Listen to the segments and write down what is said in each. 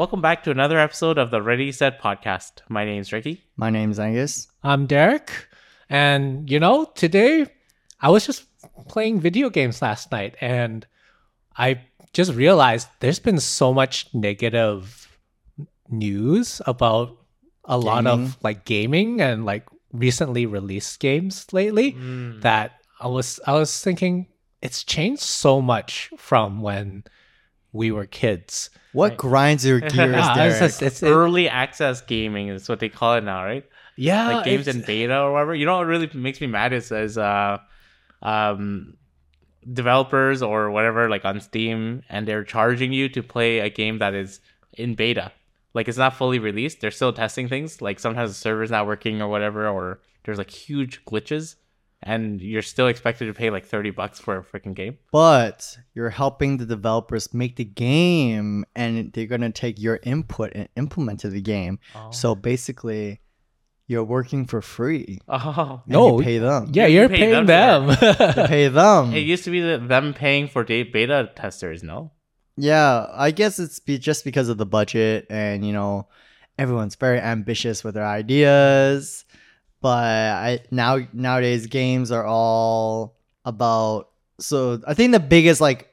welcome back to another episode of the Ready Set podcast. My name's Ricky. My name's Angus. I'm Derick. And, you know, today I was just playing video games last night and I just realized there's been so much negative news about a lot of like gaming and like recently released games lately Mm. that I was I was thinking it's changed so much from when we were kids. What Right. grinds your gears, Yeah, Derick? it's just- it's- Early access gaming is what they call it now, right? yeah, Like games in beta or whatever. You know what really makes me mad is is uh um developers or whatever like on Steam and they're charging you to play a game that is in beta. Like it's not fully released. They're still testing things. Like sometimes the server's not working or whatever, or there's like huge glitches and you're still expected to pay like 30 bucks for a freaking game. but you're helping the developers make the game, and they're gonna take your input and implement to the game. Oh. So basically, you're working for free. Oh. and No, you pay them. yeah, You you're pay paying them them. You pay them. It used to be the, them paying for da- beta testers, no? Yeah, I guess it's be just because of the budget, and you know, everyone's very ambitious with their ideas. But I now nowadays games are all about. So I think the biggest like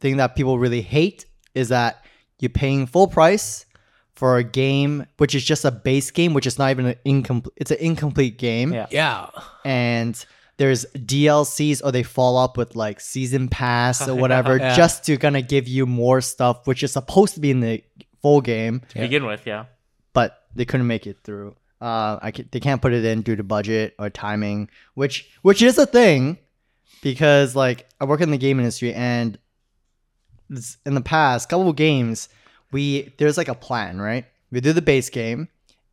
thing that people really hate is that you're paying full price for a game which is just a base game, which is not even an incomplete. It's an incomplete game Yeah. yeah. and there's DLCs or they follow up with like season pass or whatever Yeah. just to kind of give you more stuff which is supposed to be in the full game To begin with, yeah. but they couldn't make it through uh I ca- they can't put it in due to budget or timing which which is a thing because like I work in the game industry and in the past couple of games we there's like a plan right? We do the base game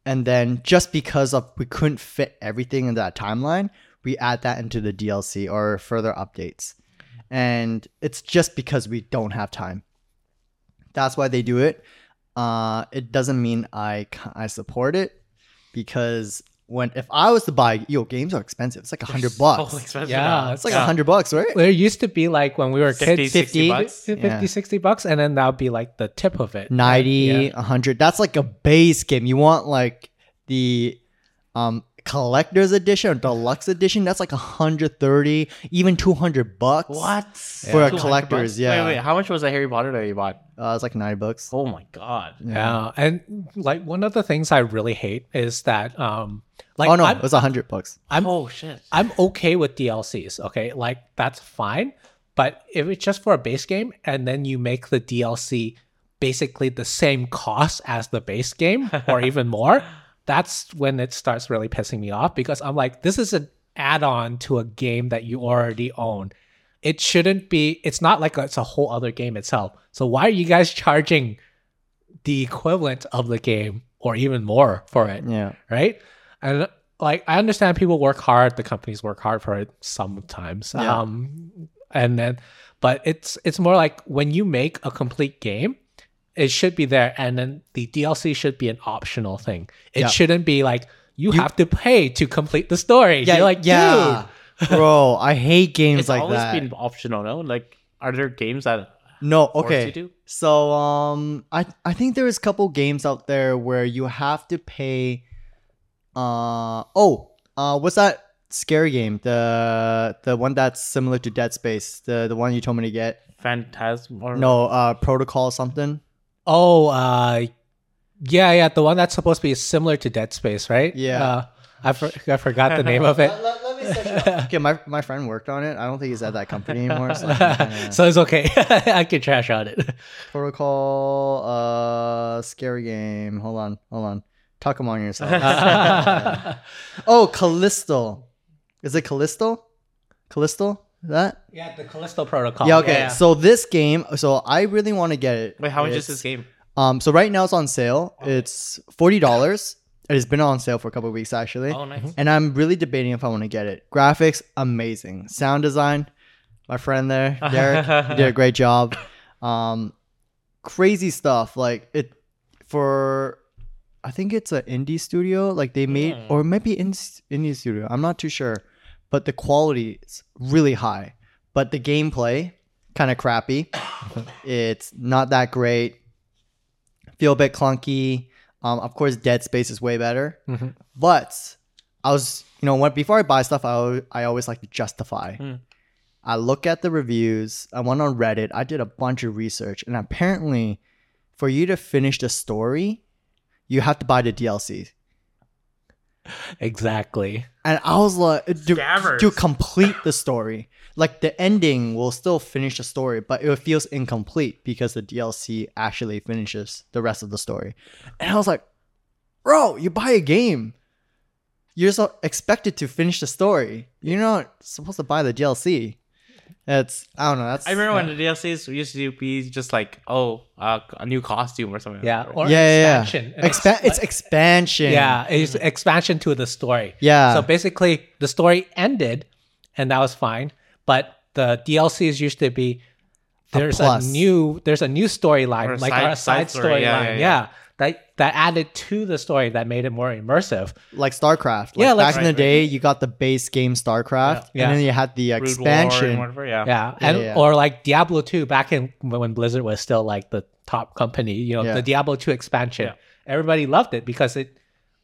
and then just because of we couldn't fit everything in that timeline we add that into the dlc or further updates. And it's just because we don't have time. That's why they do it. Uh it doesn't mean I I support it because when if i was to buy yo games are expensive it's like a hundred bucks So expensive Yeah, now. it's like a Yeah. hundred bucks right It used to be like when we were 50, kids, 60 50, bucks. 50, Yeah. 60 bucks, and then that would be like the tip of it. 90 Yeah. 100 that's like a base game you want like the um collector's edition or deluxe edition that's like 130 even 200 bucks What? For a collector's, bucks? yeah. Wait, wait. How much was a Harry Potter that you bought? uh, it's like 90 bucks Oh my god. Yeah. And like one of the things I really hate is that, um, like, oh no I'm, it was 100 bucks I'm, oh shit. I'm okay with DLCs. Okay. Like, that's fine. But if it's just for a base game and then you make the DLC basically the same cost as the base game or even more, that's when it starts really pissing me off because I'm like, this is an add on to a game that you already own. It shouldn't be, it's not like it's a whole other game itself. So why are you guys charging the equivalent of the game or even more for it? yeah right? And like I understand people work hard, the companies work hard for it sometimes. Yeah. Um and then but it's it's more like when you make a complete game, it should be there and then the DLC should be an optional thing. It Yeah. shouldn't be like you, have to pay to complete the story. yeah You're like, yeah bro i hate games It's like always that been optional, no? Like, are there games that no okay you to? So um I I think there's a couple games out there where you have to pay uh oh uh what's that scary game the the one that's similar to Dead Space the the one you told me to get Phantasm or no uh protocol something Oh, uh yeah, yeah, the one that's supposed to be similar to Dead Space, right? Yeah. Uh, I, for- I forgot the name of it. let, let me search it okay my, my friend worked on it I don't think he's at that company anymore so kinda- so it's okay. I can trash on it. protocol uh scary game hold on hold on talk among yourselves oh Callisto is it Callisto Callisto that? Yeah, the Callisto Protocol. yeah okay. So this game so i really want to get it. Wait, how much is It's- this game? um so right now it's on sale. It's $40 it has been on sale for a couple of weeks actually. Oh, nice. and i'm really debating if i want to get it. Graphics amazing. Sound design my friend there derek you did a great job. Um crazy stuff. Like it for i think it's an indie studio. Like they made Mm. or maybe in indie studio. I'm not too sure but the quality is really high but the gameplay kind of crappy it's not that great feel a bit clunky. Um, of course, Dead Space is way better. Mhm. But I was, you know, when before I buy stuff, I, I always like to justify. Hmm. I look at the reviews. I went on Reddit. I did a bunch of research, and apparently, for you to finish the story, you have to buy the DLC. Exactly. And I was like, to, to complete the story, like the ending will still finish the story, but it feels incomplete because the DLC actually finishes the rest of the story. And I was like, bro, you buy a game, you're so expected to finish the story. You're not supposed to buy the DLC. It's I don't know. That's I remember when the DLCs used to be just like, oh, uh, a new costume or something. Yeah. Like Or yeah, yeah, expansion. yeah. Expa- it's expansion. Yeah, it's expansion to the story. Yeah. So basically, the story ended, and that was fine. But the DLCs used to be there's a, plus. new there's a new storyline, like side- a side side story, storyline. yeah, Yeah, yeah, yeah. That that added to the story that made it more immersive. like StarCraft. Like Yeah, like- back in the Right, right. day, you got the base game StarCraft, Yeah. and then you had the Brood expansion. and whatever, yeah. Yeah, and yeah. or like Diablo 2 back in when Blizzard was still like the top company, you know, Yeah. the Diablo 2 expansion. Yeah. Everybody loved it because it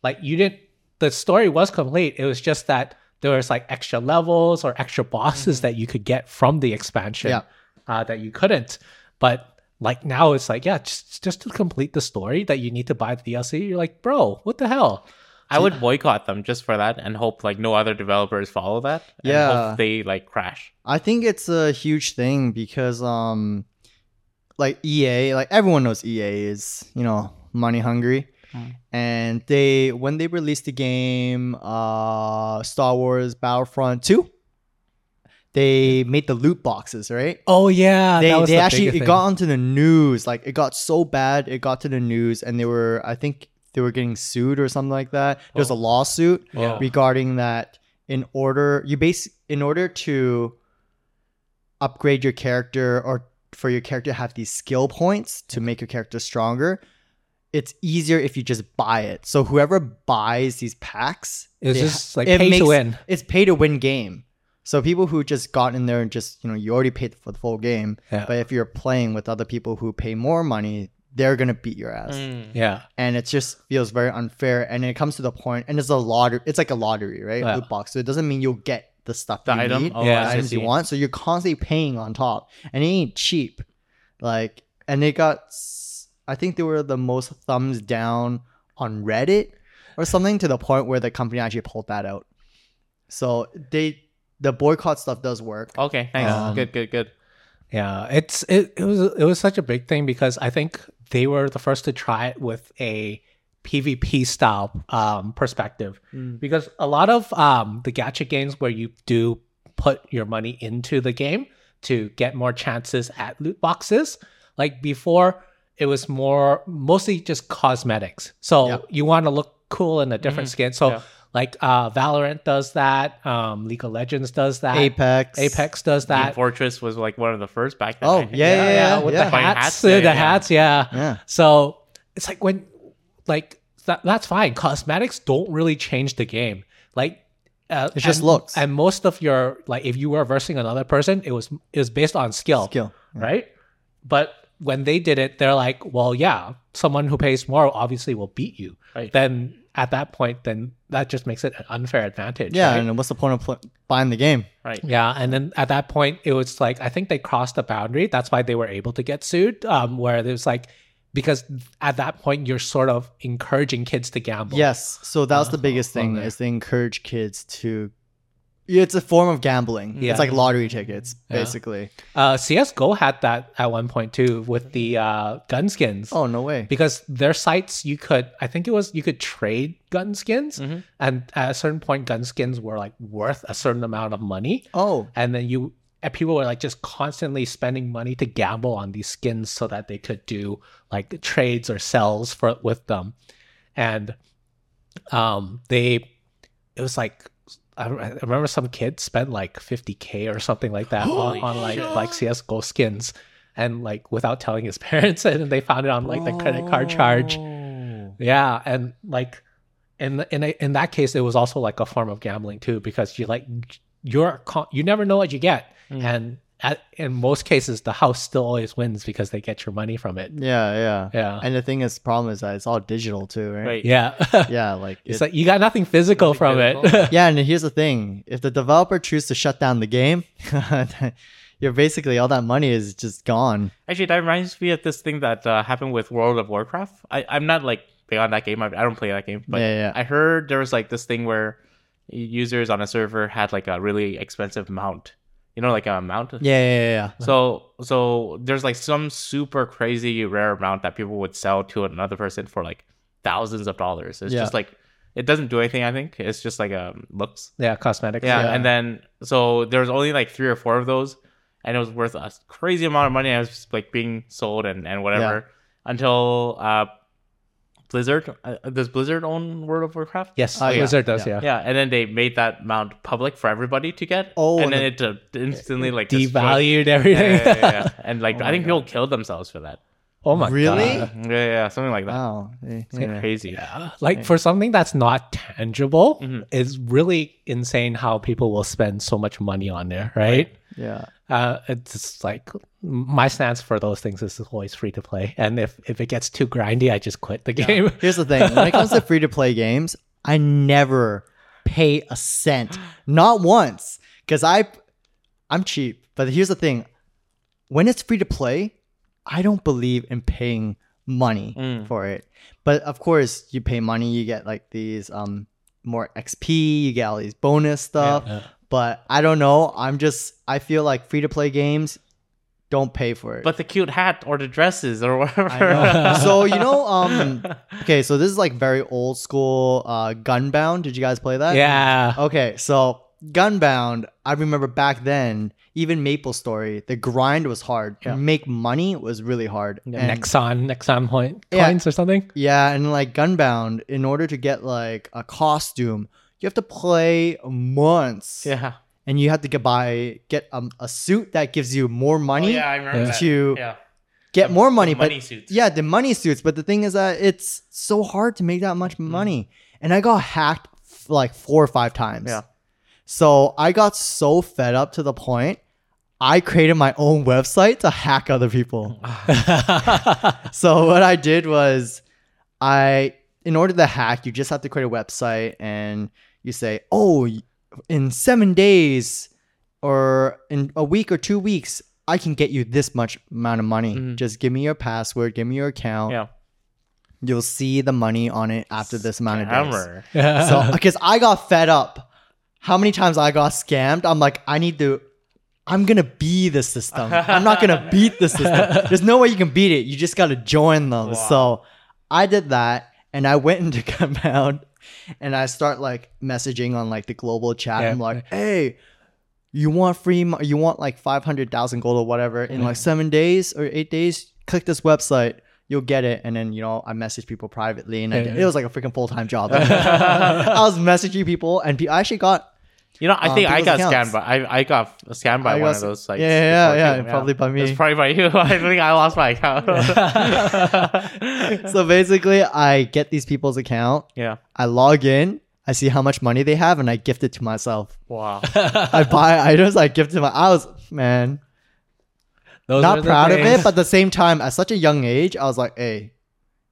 like you didn't the story was complete. It was just that there was like extra levels or extra bosses that you could get from the expansion Yeah. uh, that you couldn't. But like now it's like, yeah, just just to complete the story that you need to buy the DLC. You're like, bro, what the hell? I would boycott them just for that and hope like no other developers follow that. And Yeah. hope they like crash. I think it's a huge thing because um like EA, like everyone knows EA is, you know, money hungry. Mm. And they when they released the game uh Star Wars Battlefront 2, they made the loot boxes, right? Oh yeah, they they the actually it got onto the news. Like it got so bad, it got to the news and they were I think they were getting sued or something like that. There was a oh. lawsuit Yeah. regarding that in order you base in order to upgrade your character or for your character to have these skill points to make your character stronger it's easier if you just buy it so whoever buys these packs It's just ha- like it pay to win. it's pay to win game so people who just got in there and just you know you already paid for the full game Yeah. but if you're playing with other people who pay more money they're gonna beat your ass Mm. Yeah. and it just feels very unfair. And it comes to the point, and it's a lottery. It's like a lottery, right? Yeah. Loot box. So it doesn't mean you'll get the stuff The you item? need, Oh, Yeah. the I items you want. So you're constantly paying on top, and it ain't cheap. Like, and they got, I think they were the most thumbs down on Reddit or something to the point where the company actually pulled that out. So they, the boycott stuff does work. Okay, thanks. Um, good, good, good. Yeah, it's it, it was it was such a big thing because I think they were the first to try it with a PvP style um, perspective. Mm. Because a lot of um, the gacha games where you do put your money into the game to get more chances at loot boxes, like before, it was more mostly just cosmetics. So Yeah. you want to look cool in a different skin. So Yeah. Like uh, Valorant does that, um, League of Legends does that, Apex. Apex does Team that. Fortress was like one of the first back then. Oh, I think. yeah, yeah, yeah. with yeah. the hats, hats, yeah, the yeah. hats, yeah. Yeah. So it's like when, like that, that's fine. Cosmetics don't really change the game. Like uh, It's just and- looks. And most of your like, if you were versing another person, it was it was based on skill, Skill. right? But when they did it, they're like, well, yeah, someone who pays more obviously will beat you. Right. Then at that point, then that just makes it an unfair advantage. Yeah, right? and what's the point of pl- buying the game? Right. Yeah, and then at that point, it was like I think they crossed the boundary. That's why they were able to get sued. Um, where it was like because at that point you're sort of encouraging kids to gamble. Yes. So that's the Uh, biggest thing there. is they encourage kids to. It's a form of gambling. Yeah. It's like lottery tickets, Yeah. basically. Uh, CS:GO had that at one point too with the uh, gun skins. Oh no way! Because their sites, you could, I think it was, you could trade gun skins, Mhm. and at a certain point, gun skins were like worth a certain amount of money, Oh, and then you, and people were like just constantly spending money to gamble on these skins so that they could do like trades or sells for with them, and um, they, it was like. I I remember some kid spent like 50k or something like that on, on like shit. like CS:GO skins, and like without telling his parents, and they found it on like the credit card charge. Yeah, and like in in a, in that case, it was also like a form of gambling too, because you like you're you never know what you get, Mm. and at, in most cases, the house still always wins because they get your money from it. Yeah, yeah, Yeah. And the thing is, the problem is that it's all digital too, right? Right. Yeah. Yeah, like it's it- like you got nothing physical Nothing from physical. it. yeah, and here's the thing: if the developer chooses to shut down the game, you're basically all that money is just gone. Actually, that reminds me of this thing that uh, happened with World of Warcraft. I, I'm not like big on that game. I, I don't play that game, but Yeah, yeah. I heard there was like this thing where users on a server had like a really expensive mount. You know, like a mount. Yeah, yeah, yeah. yeah. So so there's like some super crazy rare amount that people would sell to another person for like thousands of dollars. It's Yeah. just like it doesn't do anything. I think it's just like um looks. yeah, cosmetics. Yeah, Yeah. and then so there's only like three or four of those, and it was worth a crazy amount of money. I was just, like being sold and and whatever until uh Blizzard uh, does Blizzard own World of Warcraft? Yes, Oh, yeah, Blizzard does. yeah. Yeah. Yeah, and then they made that mount public for everybody to get. Oh, and and then it uh, instantly like Devalued Yeah, everything. yeah, yeah, yeah. and like Oh I think my people killed themselves for that. Oh my Really? god. Yeah, yeah, yeah, something like that. Wow. It's yeah. crazy. Yeah. Like for something that's not tangible, Mhm. it's really insane how people will spend so much money on there, right? Yeah. Uh, it's just like my stance for those things is always free to play, and if if it gets too grindy, I just quit the game. Here's the thing: when it comes to free to play games, I never pay a cent, not once, because I, I'm cheap. But here's the thing: when it's free to play, I don't believe in paying money Mm. for it. But of course, you pay money, you get like these um more XP, you get all these bonus stuff. Yeah. But I don't know. I'm just I feel like free to play games don't pay for it. But the cute hat or the dresses or whatever. So you know, um, okay, so this is like very old school. Uh, Gunbound. Did you guys play that? yeah. Okay, so Gunbound. I remember back then, even Maple Story, the grind was hard. Yeah. make money was really hard. And- Nexon, Nexon point Yeah. coins or something. yeah, and like Gunbound, in order to get like a costume, you have to play months. yeah. and you have to get buy get um, a suit that gives you more money. Oh, yeah, I remember Yeah. that. To yeah. Get The- more the money, money but suits. yeah, the money suits. But the thing is that it's so hard to make that much money, and I got hacked f- like four or five times. Yeah. So I got so fed up to the point I created my own website to hack other people. so what I did was I in order to hack, you just have to create a website and you say, "Oh, in 7 days or in a week or 2 weeks, I can get you this much amount of money. Mhm. Just give me your password, give me your account. Yeah. You'll see the money on it after this amount of days." So because I got fed up, how many times I got scammed? I'm like, I need to. I'm gonna be the system. I'm not gonna beat the system. There's no way you can beat it. You just gotta join them. Wow. So I did that, and I went into Gunbound, and I start like messaging on like the global chat. Yeah. I'm like, hey. You want free? mo- You want like five hundred thousand gold or whatever in like seven days or eight days? Click this website, you'll get it. And then you know I message people privately, and Yeah. it was like a freaking full time job. I was messaging people, and I actually got. You know, I Uh, think I got accounts. scammed by I, I got scammed by I one of those sites. yeah, yeah, before, yeah, probably by me. It's probably by you. I think I lost my account. So basically, I get these people's account. yeah. I log in. I see how much money they have, and I gift it to myself. Wow. I buy items. I gift to my. I was man, Those not the proud of it, but at the same time, at such a young age, I was like, hey,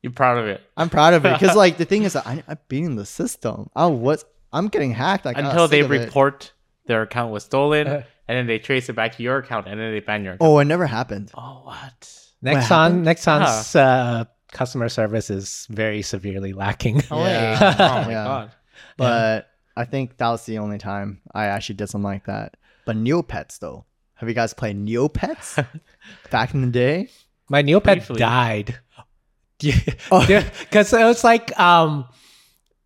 You're proud of it. I'm proud of it because like the thing is, that I, I'm beating the system. I was. I'm getting hacked. Like, Until they sick of it. report their account was stolen, and then they trace it back to your account, and then they ban your account. Oh, it never happened. Oh, what? Nexon, happened? Nexon's uh, customer service is very severely lacking. Oh, Yeah. wait. oh my Yeah. god. But I think that was the only time I actually did something like that. But Neopets though, have you guys played Neopets back in the day? My Neopet Briefly. died. Oh. Because it was like, um,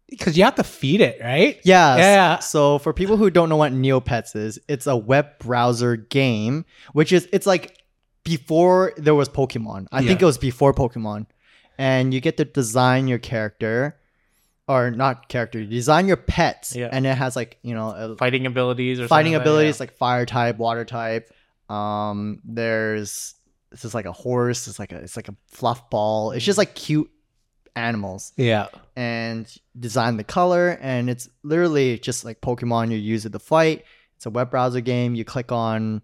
because you have to feed it, right? Yes. Yeah. So for people who don't know what Neopets is, it's a web browser game, which is it's like before there was Pokemon. I think it was before Pokemon. And you get to design your character or not character, you design your pets Yeah. and it has like, you know, a Fighting abilities or fighting something abilities like fire type, water type. Um, there's this is like a horse. It's like a it's like a fluff ball. It's just like cute animals, Yeah. and design the color, and it's literally just like Pokemon. You use it to fight. It's a web browser game. You click on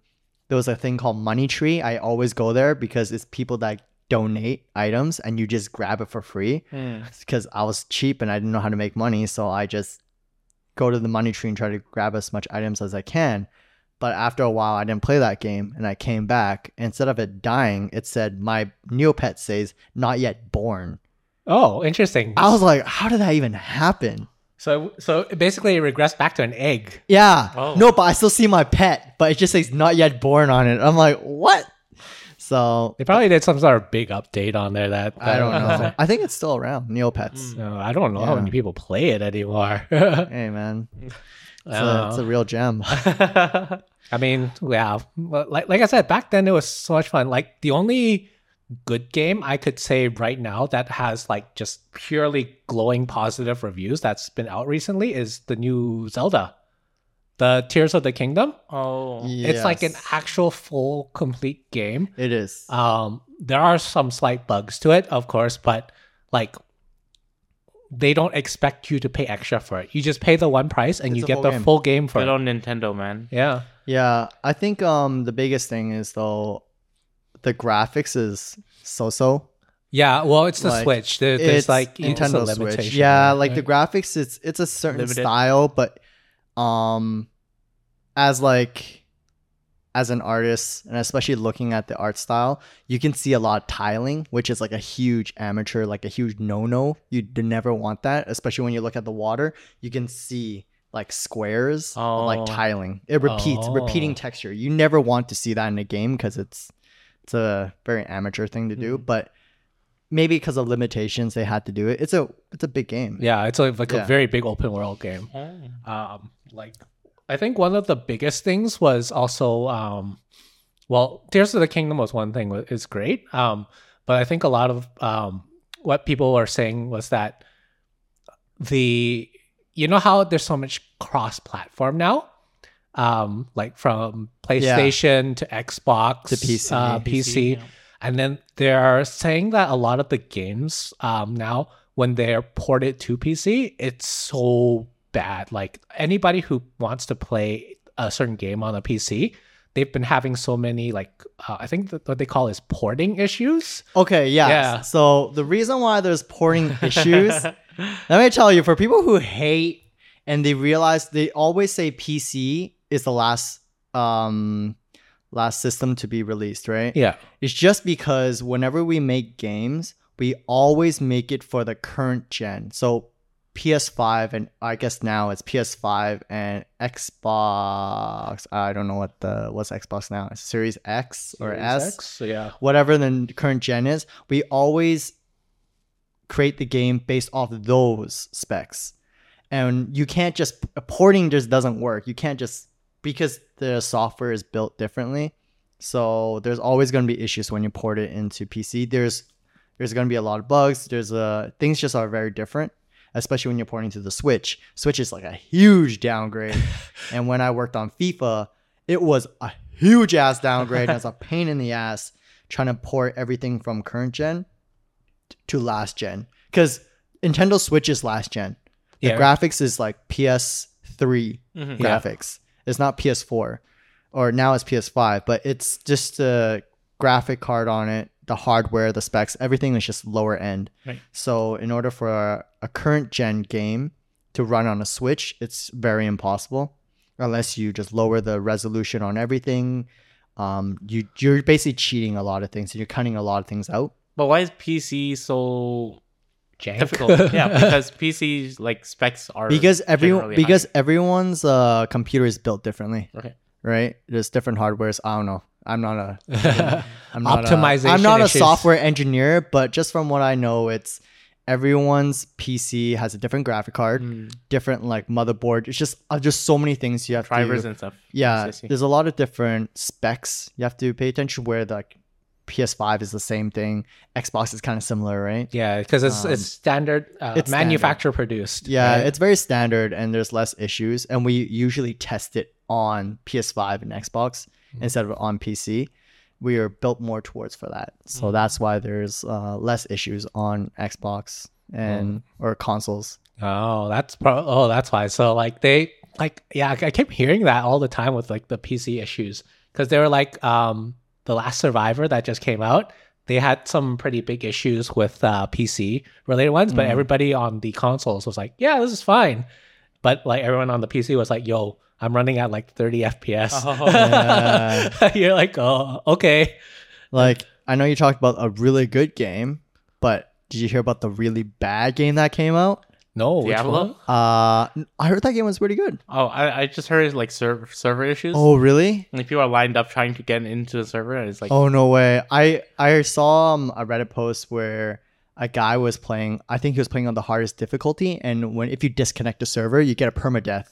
there was a thing called Money Tree. I always go there because it's people that donate items and you just grab it for free. Hmm. Because I was cheap and I didn't know how to make money, so I just go to the Money Tree and try to grab as much items as I can. But after a while, I didn't play that game, and I came back. Instead of it dying, it said my Neopet says not yet born. Oh, interesting. I was like, how did that even happen? So so basically it regressed back to an egg. Yeah. Oh. No, but I still see my pet, but it just says not yet born on it. I'm like, what? So They probably did some sort of big update on there that I don't know. I think it's still around. Neopets. Mm. No, I don't know how Yeah. many people play it anymore. Hey man, it's, a, it's a real gem. I mean, yeah, like like I said, back then it was so much fun. Like the only good game I could say right now that has like just purely glowing positive reviews that's been out recently is the new Zelda, the Tears of the Kingdom. oh. It's like an Yes. actual full complete game. It is. Um, there are some slight bugs to it, of course, but like they don't expect you to pay extra for it. You just pay the one price and It's you a get full the game. full game for Good it. on Nintendo, man. Yeah. Yeah, I think um the biggest thing is though the graphics is so so. Yeah, well, it's the Like, Switch. There, there's It's like it's a Nintendo Switch. limitation, Yeah, right? like the graphics, it's it's a certain Limited. style, but um, as like as an artist, and especially looking at the art style, you can see a lot of tiling, which is like a huge amateur, like a huge no no. You would never want that, especially when you look at the water. You can see like squares, of, like Oh. tiling. It repeats, repeating Oh. texture. You never want to see that in a game because it's it's a very amateur thing to do, but maybe because of limitations they had to do it. It's a it's a big game. yeah, it's a, like Yeah. a very big open world game. Oh. Um, like I think one of the biggest things was also um, well, Tears of the Kingdom was one thing is great. Um, but I think a lot of um, what people are saying was that the you know how there's so much cross platform now um like from playstation to xbox To PC. uh, PC, yeah. and then they're saying that a lot of the games um now when they're ported to pc it's so bad like anybody who wants to play a certain game on a pc they've been having so many like uh, i think that what they call is porting issues Okay, yeah. Yeah. So the reason why there's porting issues, let me tell you, for people who hate and they realize they always say PC is the last um last system to be released, right? yeah It's just because whenever we make games, we always make it for the current gen. So PS5 and I guess now it's PS5 and Xbox. I don't know what the what's Xbox now. It's Series X or Series S X, yeah whatever the current gen is, we always create the game based off those specs. And you can't just porting just doesn't work. You can't just because the software is built differently. So there's always going to be issues when you port it into PC. There's there's going to be a lot of bugs. There's uh things just are very different, especially when you're porting to the Switch. Switch is like a huge downgrade. and when I worked on FIFA, it was a huge ass downgrade. and it's a pain in the ass trying to port everything from current gen to last gen because Nintendo Switch is last gen. The Yeah. graphics is like PS3 Mhm. Yeah. graphics. It's not PS4 or now it's PS5, but it's just a graphic card on it, the hardware, the specs, everything is just lower end. Right. So in order for a, a current gen game to run on a Switch, it's very impossible unless you just lower the resolution on everything. Um, you you're basically cheating a lot of things and you're cutting a lot of things out. But why is PC so Jank. difficult? yeah, because PC like specs are because everyone because high. everyone's uh computer is built differently okay. Right there's different hardwares i don't know i'm not a i'm not Optimization a, i'm not a issues. software engineer but just from what i know it's everyone's pc has a different graphic card Mm. different like motherboard it's just uh, just so many things you have Drivers to and stuff. yeah there's a lot of different specs you have to pay attention where like, ps5 is the same thing xbox is kind of similar right Yeah, because it's Um, it's standard, uh, it's standard. manufacturer produced. Yeah, right? it's very standard and there's less issues. And we usually test it on PS5 and Xbox Mm-hmm. instead of on PC. We are built more towards for that. Mm-hmm. So that's why there's uh, less issues on Xbox and Oh. or consoles. Oh, that's pro- oh, that's why. So like they like yeah, I I kept hearing that all the time with like the PC issues. because they were like um the last survivor that just came out they had some pretty big issues with uh pc related ones but Mm. everybody on the consoles was like yeah this is fine but like everyone on the pc was like yo i'm running at like 30 fps Oh. Yeah. you're like oh okay Like I know you talked about a really good game, but did you hear about the really bad game that came out? no Diablo? Uh, I heard that game was pretty good. Oh, I, I just heard like server server issues. Oh, really? Like people are lined up trying to get into the server, and it's like, Oh no way! I I saw um, a Reddit post where a guy was playing. I think he was playing on the hardest difficulty, and when if you disconnect the server, you get a permadeath.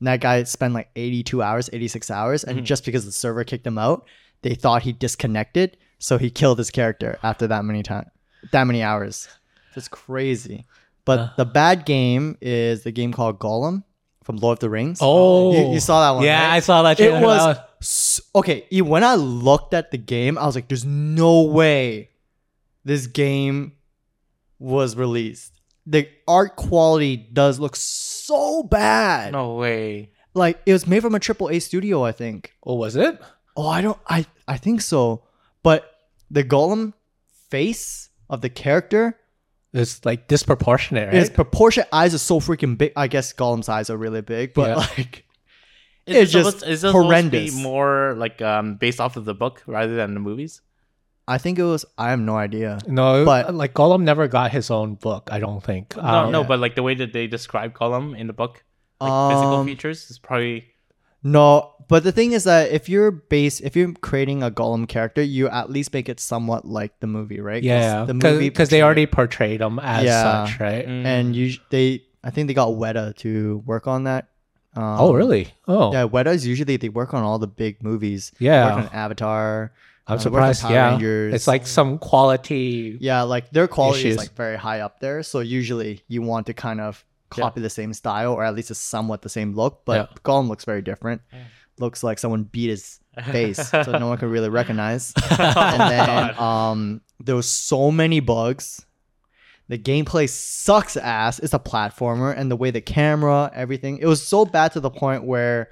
And that guy spent like 82 hours, 86 hours, and Mhm. just because the server kicked him out, they thought he disconnected, so he killed his character after that many time, that many hours. It's crazy. But Uh. the bad game is the game called Gollum from Lord of the Rings. oh you, you saw that one? yeah right? i saw that It was okay. When I looked at the game, I was like, "There's no way this game was released." The art quality does look so bad. no way. Like it was made from a triple A studio, I think. oh was it Oh, I don't. I I think so. But the Gollum face of the character it's like disproportionate right his proportionate eyes are so freaking big. I guess Gollum's eyes are really big, but Yeah. like Is It's it supposed, just is it supposed horrendous. to be more like um based off of the book rather than the movies? I think it was. I have no idea. No, But- but like Gollum never got his own book. I don't think. No, Um, no, yeah. but like the way that they describe Gollum in the book, like physical Um, features, is probably No, but the thing is that if you're base, if you're creating a Gollum character, you at least make it somewhat like the movie, right? 'Cause yeah, the movie because they already portrayed him as Yeah. such, right? Mm. and you they I think they got Weta to work on that. Um, oh, really? Oh, Yeah, Weta is usually they work on all the big movies. Yeah. They work on Avatar. I'm uh, they work surprised. Power Yeah, Rangers. it's like some quality. yeah, like their quality Issues. is like very high up there. So usually you want to kind of copy the same style or at least a somewhat the same look. But Yeah. Gollum looks very different. Looks like someone beat his face, so no one can really recognize. and then um, there was so many bugs. The gameplay sucks ass. It's a platformer, and the way the camera, everything, it was so bad to the point where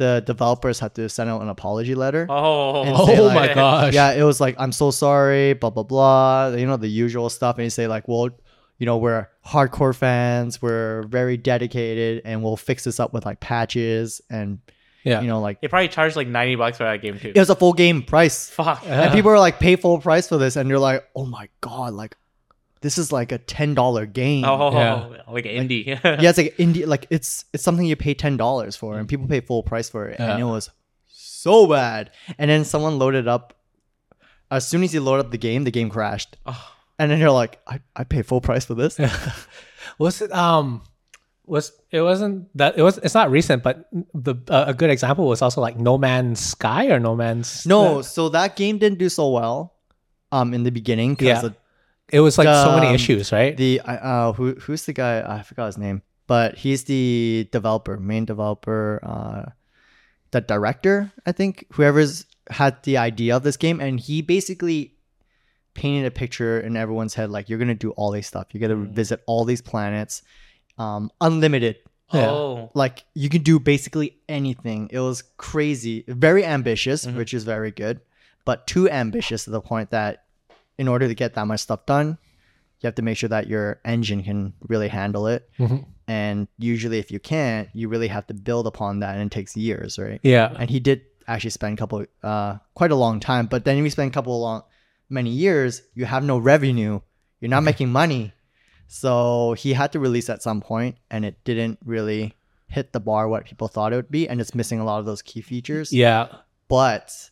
the developers had to send out an apology letter. oh, Oh like- my gosh! Yeah, it was like, I'm so sorry, blah blah blah. You know the usual stuff, and you say like, well, you know, we're hardcore fans, we're very dedicated, and we'll fix this up with like patches, and yeah. you know, like They probably charged like ninety bucks for that game too. it was a full game price. Fuck. Yeah. and people are like pay full price for this and you're like oh my god like this is like a ten dollar game Oh, Yeah. like indie. yeah it's like indie like it's it's something you pay ten dollars for and people pay full price for it and it was so bad and then someone loaded up as soon as you load up the game the game crashed Oh. and then you're like i, I pay full price for this was it um was it wasn't that it was it's not recent but the uh, a good example was also like no man's sky or no man's no so that game didn't do so well um in the beginning because Yeah. It was like so many Um, issues right the uh who who's the guy I forgot his name, but he's the developer, main developer, uh the director, I think, whoever's had the idea of this game and he basically painted a picture in everyone's head like you're going to do all these stuff. You're going to Mm. visit all these planets um unlimited. Yeah. Oh. Like you can do basically anything. It was crazy, very ambitious, Mhm. which is very good, but too ambitious to the point that in order to get that much stuff done, you have to make sure that your engine can really handle it. Mhm. And usually, if you can't, you really have to build upon that, and it takes years, right? yeah And he did actually spend a couple, uh, quite a long time. But then if you spend a couple of long, many years, you have no revenue. You're not making money, so he had to release at some point, and it didn't really hit the bar what people thought it would be, and it's missing a lot of those key features. yeah But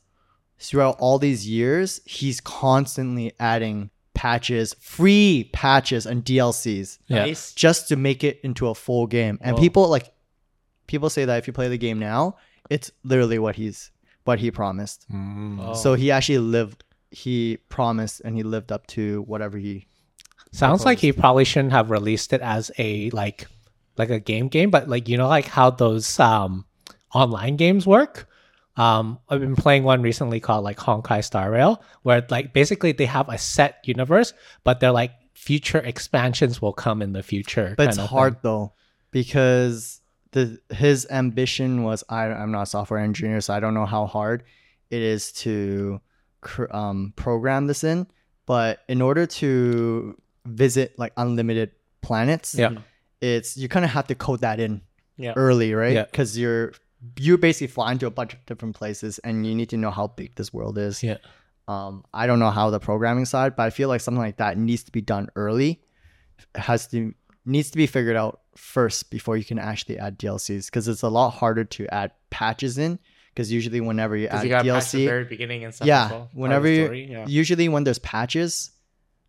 throughout all these years, he's constantly adding patches, free patches, and DLCs yeah Nice. just to make it into a full game. And Whoa. people like people say that if you play the game now, it's literally what he's what he promised. Mm. Oh. So he actually lived he promised and he lived up to whatever he Sounds like he probably shouldn't have released it as a like like a game game, but like you know like how those um online games work. Um I've been playing one recently called like Honkai Star Rail where like basically they have a set universe, but they're like future expansions will come in the future. But it's hard thing. though because the his ambition was I I'm not a software engineer, so I don't know how hard it is to cr- um, program this in. But in order to visit like unlimited planets, Yeah. it's you kind of have to code that in Yeah. early, right? Yeah. Because you're you basically flying to a bunch of different places, and you need to know how big this world is. Yeah. Um, I don't know how the programming side, but I feel like something like that needs to be done early. It has to needs to be figured out first before you can actually add DLCs because it's a lot harder to add patches in because usually whenever you add you got patch the DLC, very beginning and stuff. yeah, well, part of whenever you- story, yeah. usually when there's patches,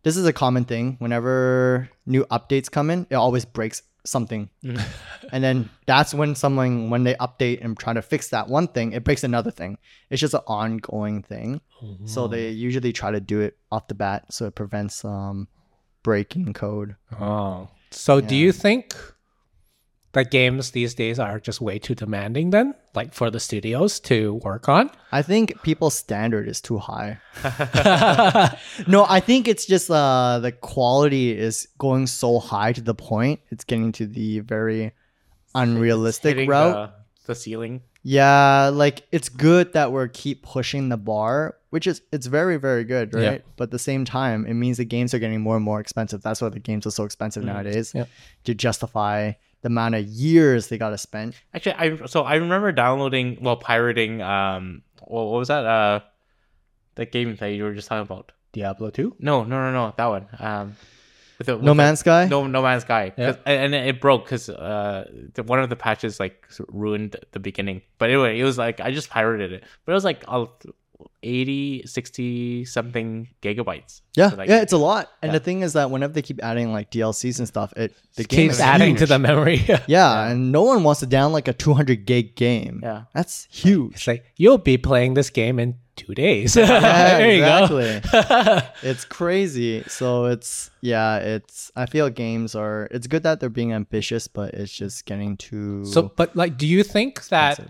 this is a common thing. Whenever new updates come in, it always breaks something, Mhm. and then that's when something when they update and try to fix that one thing, it breaks another thing. It's just an ongoing thing. So they usually try to do it off the bat so it prevents um breaking code. Oh. So do you think that games these days are just way too demanding then? Like for the studios to work on? I think people's standard is too high. no, I think it's just uh the quality is going so high to the point it's getting to the very unrealistic route. The, the ceiling. Yeah, like it's good that we're keep pushing the bar, which is it's very very good, right? Yeah. But at the same time, it means the games are getting more and more expensive. That's why the games are so expensive nowadays Yeah. to justify the amount of years they got to spend. Actually, I so I remember downloading, well, pirating. Um, what, what was that? Uh, the game that you were just talking about. Diablo 2? No, no, no, no, that one. Um, with the, with No the- Man's Sky? No, No Man's Sky. Yeah. and, and it broke because uh, the, one of the patches like ruined the beginning. But anyway, it was like I just pirated it, but it was like uh, 80, 60 something gigabytes. Yeah, So, like, yeah, it's a lot. And yeah. the thing is that whenever they keep adding like DLCs and stuff, it the game Keeps is adding to the memory. Yeah, and no one wants to down like a 200 gig game. Yeah. That's huge. It's like you'll be playing this game in two days. Yeah, there you exactly. go. it's crazy. So it's yeah, it's I feel games are it's good that they're being ambitious, but it's just getting too so, but like, do you think that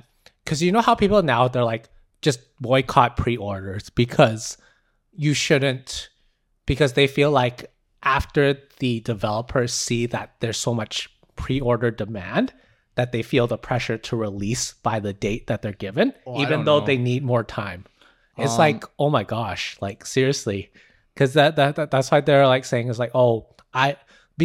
because you know how people now they're like just boycott pre-orders because you shouldn't because they feel like after the developers see that there's so much pre-order demand that they feel the pressure to release by the date that they're given Oh, even though know. they need more time it's Um, like oh my gosh like seriously because that, that, that that's why they're like saying is like oh i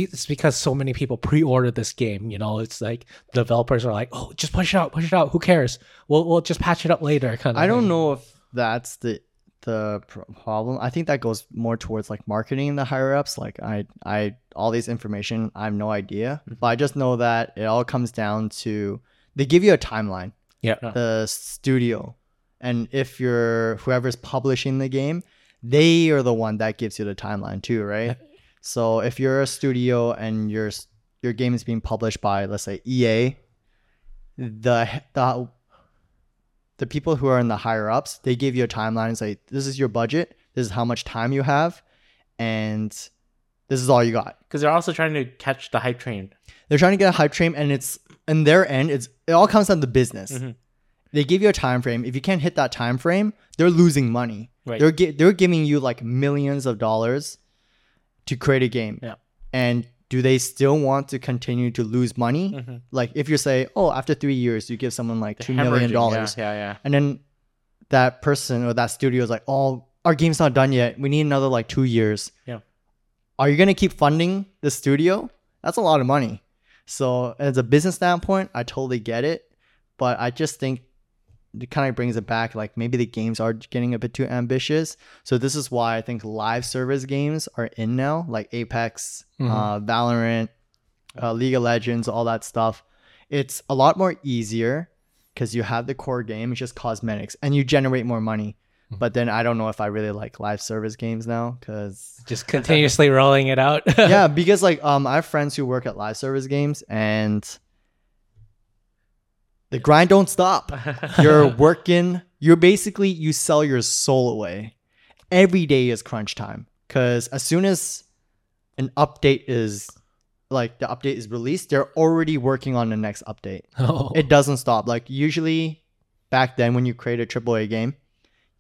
it's because so many people pre-ordered this game you know it's like developers are like oh just push it out push it out who cares we'll, we'll just patch it up later kind of I don't know if that's the the problem. I think that goes more towards like marketing the higher ups. Like I I all these information, I have no idea. Mm-hmm. But I just know that it all comes down to they give you a timeline. yeah the studio and if you're whoever's publishing the game they are the one that gives you the timeline too right so if you're a studio and your your game is being published by let's say EA the the the people who are in the higher ups they give you a timeline and say this is your budget this is how much time you have and this is all you got because they're also trying to catch the hype train. they're trying to get a hype train and it's in their end it's it all comes down to business Mhm. they give you a time frame if you can't hit that time frame they're losing money Right. they're gi- they're giving you like millions of dollars to create a game. Yeah. and do they still want to continue to lose money? Mhm. like if you say oh after three years you give someone like two million dollars. Yeah, yeah, and then that person or that studio is like oh our game's not done yet. We need another like two years. Yeah. are you going to keep funding the studio? That's a lot of money. So as a business standpoint i totally get it. But i just think it kind of brings it back like maybe the games are getting a bit too ambitious. So this is why i think live service games are in now like apex Mhm. uh, valorant uh, league of legends all that stuff. It's a lot more easier because you have the core game it's just cosmetics and you generate more money. But then i don't know if i really like live service games now because just continuously rolling it out. Yeah because like um i have friends who work at live service games and the grind don't stop. You're working you're basically you sell your soul away. Every day is crunch time because as soon as an update is like the update is released they're already working on the next update. Oh. it doesn't stop. Like usually back then when you create a AAA game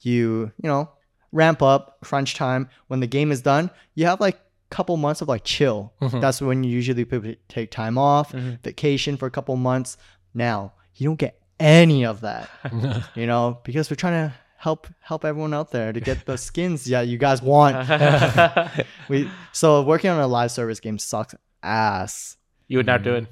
you you know ramp up crunch time. When the game is done you have like a couple months of like chill. Mhm. that's when you usually people take time off Mhm. vacation for a couple months. Now you don't get any of that, you know, because we're trying to help help everyone out there to get the skins yeah you guys want. we so working on a live service game sucks ass. you would not do it.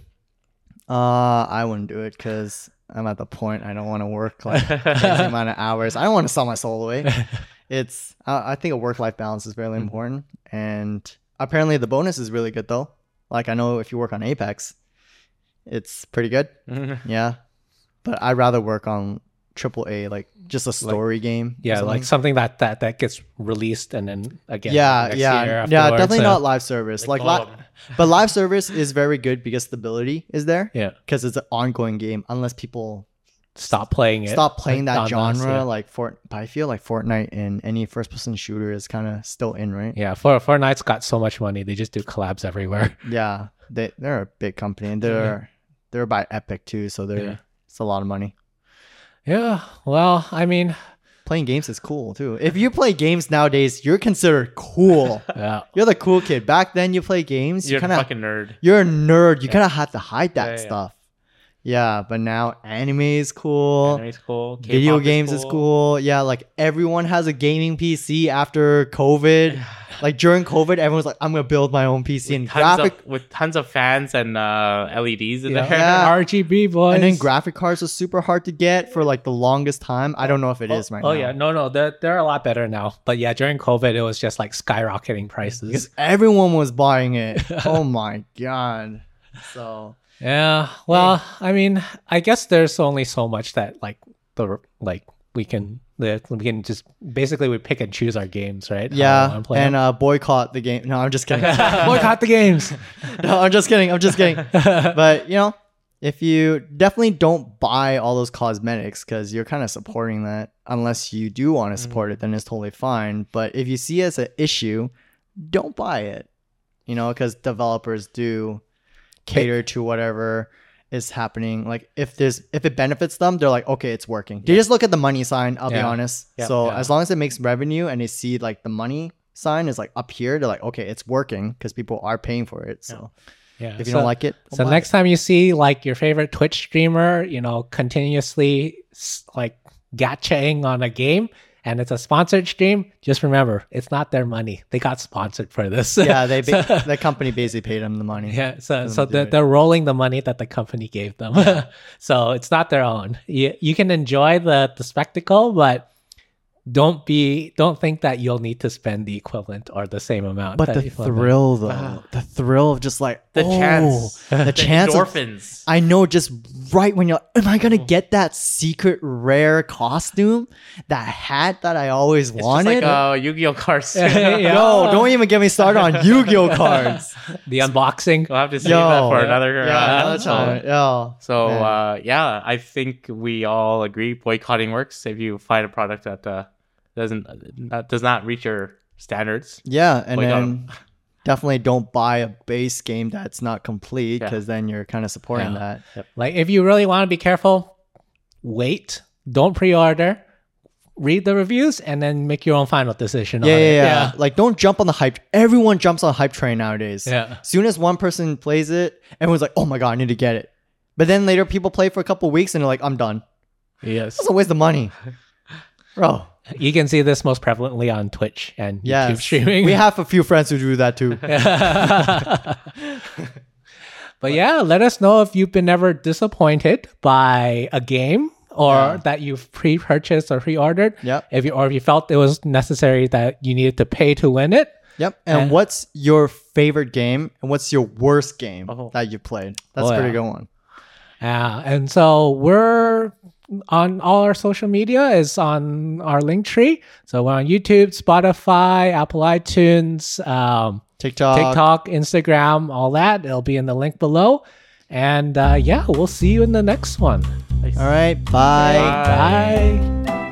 Uh, I wouldn't do it because I'm at the point I don't want to work like crazy amount of hours. I don't want to sell my soul away. It's I I think a work life balance is really important, and apparently the bonus is really good though. Like I know if you work on Apex, it's pretty good. Yeah, but I'd rather work on triple A, like just a story game. Yeah, something. like something that, that that gets released and then again. yeah, next yeah, year yeah. Definitely so- not live service. Like, li- but live service is very good because stability is there. Yeah, because it's an ongoing game unless people stop playing it. stop playing that on us, genre yeah. like Fort but I feel like Fortnite and any first person shooter is kind of still in right Yeah, for Fortnite's got so much money, they just do collabs everywhere. yeah they they're a big company and they're they're by Epic too so they're Yeah. It's a lot of money Yeah, well, I mean, playing games is cool too if you play games nowadays you're considered cool yeah, you're the cool kid back then you play games you You're a kind of fucking nerd. you're a nerd you kind of have to hide that Yeah, yeah. stuff yeah but now anime is cool Anime's cool. video K-pop games is cool. Yeah, like everyone has a gaming PC after COVID. like during COVID, everyone's like, I'm gonna build my own PC and graphic of, with tons of fans and uh, LEDs in yeah. there. Yeah. RGB boys. and then graphic cards are super hard to get for like the longest time. I don't know if it is oh, right oh now. yeah, no, no, they're they're a lot better now. But yeah, during COVID, it was just like skyrocketing prices. Because everyone was buying it. oh my god. So Yeah. Well, I mean, I guess there's only so much that like the like we can that we can just basically we pick and choose our games, right? Yeah, wanna play and uh, boycott the game. No, I'm just kidding. boycott the games. no, I'm just kidding. I'm just kidding. but you know, if you definitely don't buy all those cosmetics because you're kind of supporting that, unless you do want to support it, then it's totally fine. But if you see it as an issue, don't buy it. You know, because developers do cater to whatever is happening. Like if there's if it benefits them, they're like, okay, it's working. They just look at the money sign. I'll be honest. Yeah. so Yeah. as long as it makes revenue and they see like the money sign is like up here, they're like, okay, it's working because people are paying for it. So Yeah. if you so- don't like it, So next time you see like your favorite Twitch streamer, you know, continuously like gachaing on a game and it's a sponsored stream, just remember it's not their money. They got sponsored for this. yeah, they ba- the company basically paid them the money. Yeah, so so they're, they're rolling the money that the company gave them. so it's not their own. You, you can enjoy the the spectacle, but don't be don't think that you'll need to spend the equivalent or the same amount. But the you spend. thrill, though, the thrill of just like The oh, chance. the, chance. of- Endorphins. I know, just right when you're, am I gonna get that secret rare costume, that hat that I always It's just wanted? like uh, Yu-Gi-Oh cards. Yeah. Yo, don't even get me started on Yu-Gi-Oh cards. the unboxing. We'll have to save Yo, that for another. yeah, uh, another time. Yo, So uh, yeah, I think we all agree boycotting works if you find a product that uh, doesn't that does not reach your standards. yeah, and boycott then um, definitely don't buy a base game that's not complete Yeah. because then you're kind of supporting Yeah. that. Like if you really want to be careful, wait. Don't pre-order. Read the reviews and then make your own final decision. Yeah, on yeah, it. yeah, Like, don't jump on the hype. Everyone jumps on the hype train nowadays. Yeah. As soon as one person plays it, everyone's like, "Oh my god, I need to get it." But then later, people play for a couple weeks and they're like, "I'm done." Yes. That's a waste of money, bro. You can see this most prevalently on Twitch and YouTube streaming. we have a few friends who do that too. but yeah, let us know if you've been ever disappointed by a game or Yeah. that you've pre-purchased or pre-ordered. Yep. If you or if you felt it was necessary that you needed to pay to win it. Yep. And Uh, what's your favorite game and what's your worst game Oh. that you played? That's Oh, a pretty yeah. good one. Yeah, and so we're on all our social media is on our link tree. So we're on YouTube, Spotify, Apple iTunes, um, TikTok. TikTok, Instagram, all that. It'll be in the link below. And uh, yeah, we'll see you in the next one. All right. Bye. Bye. Bye.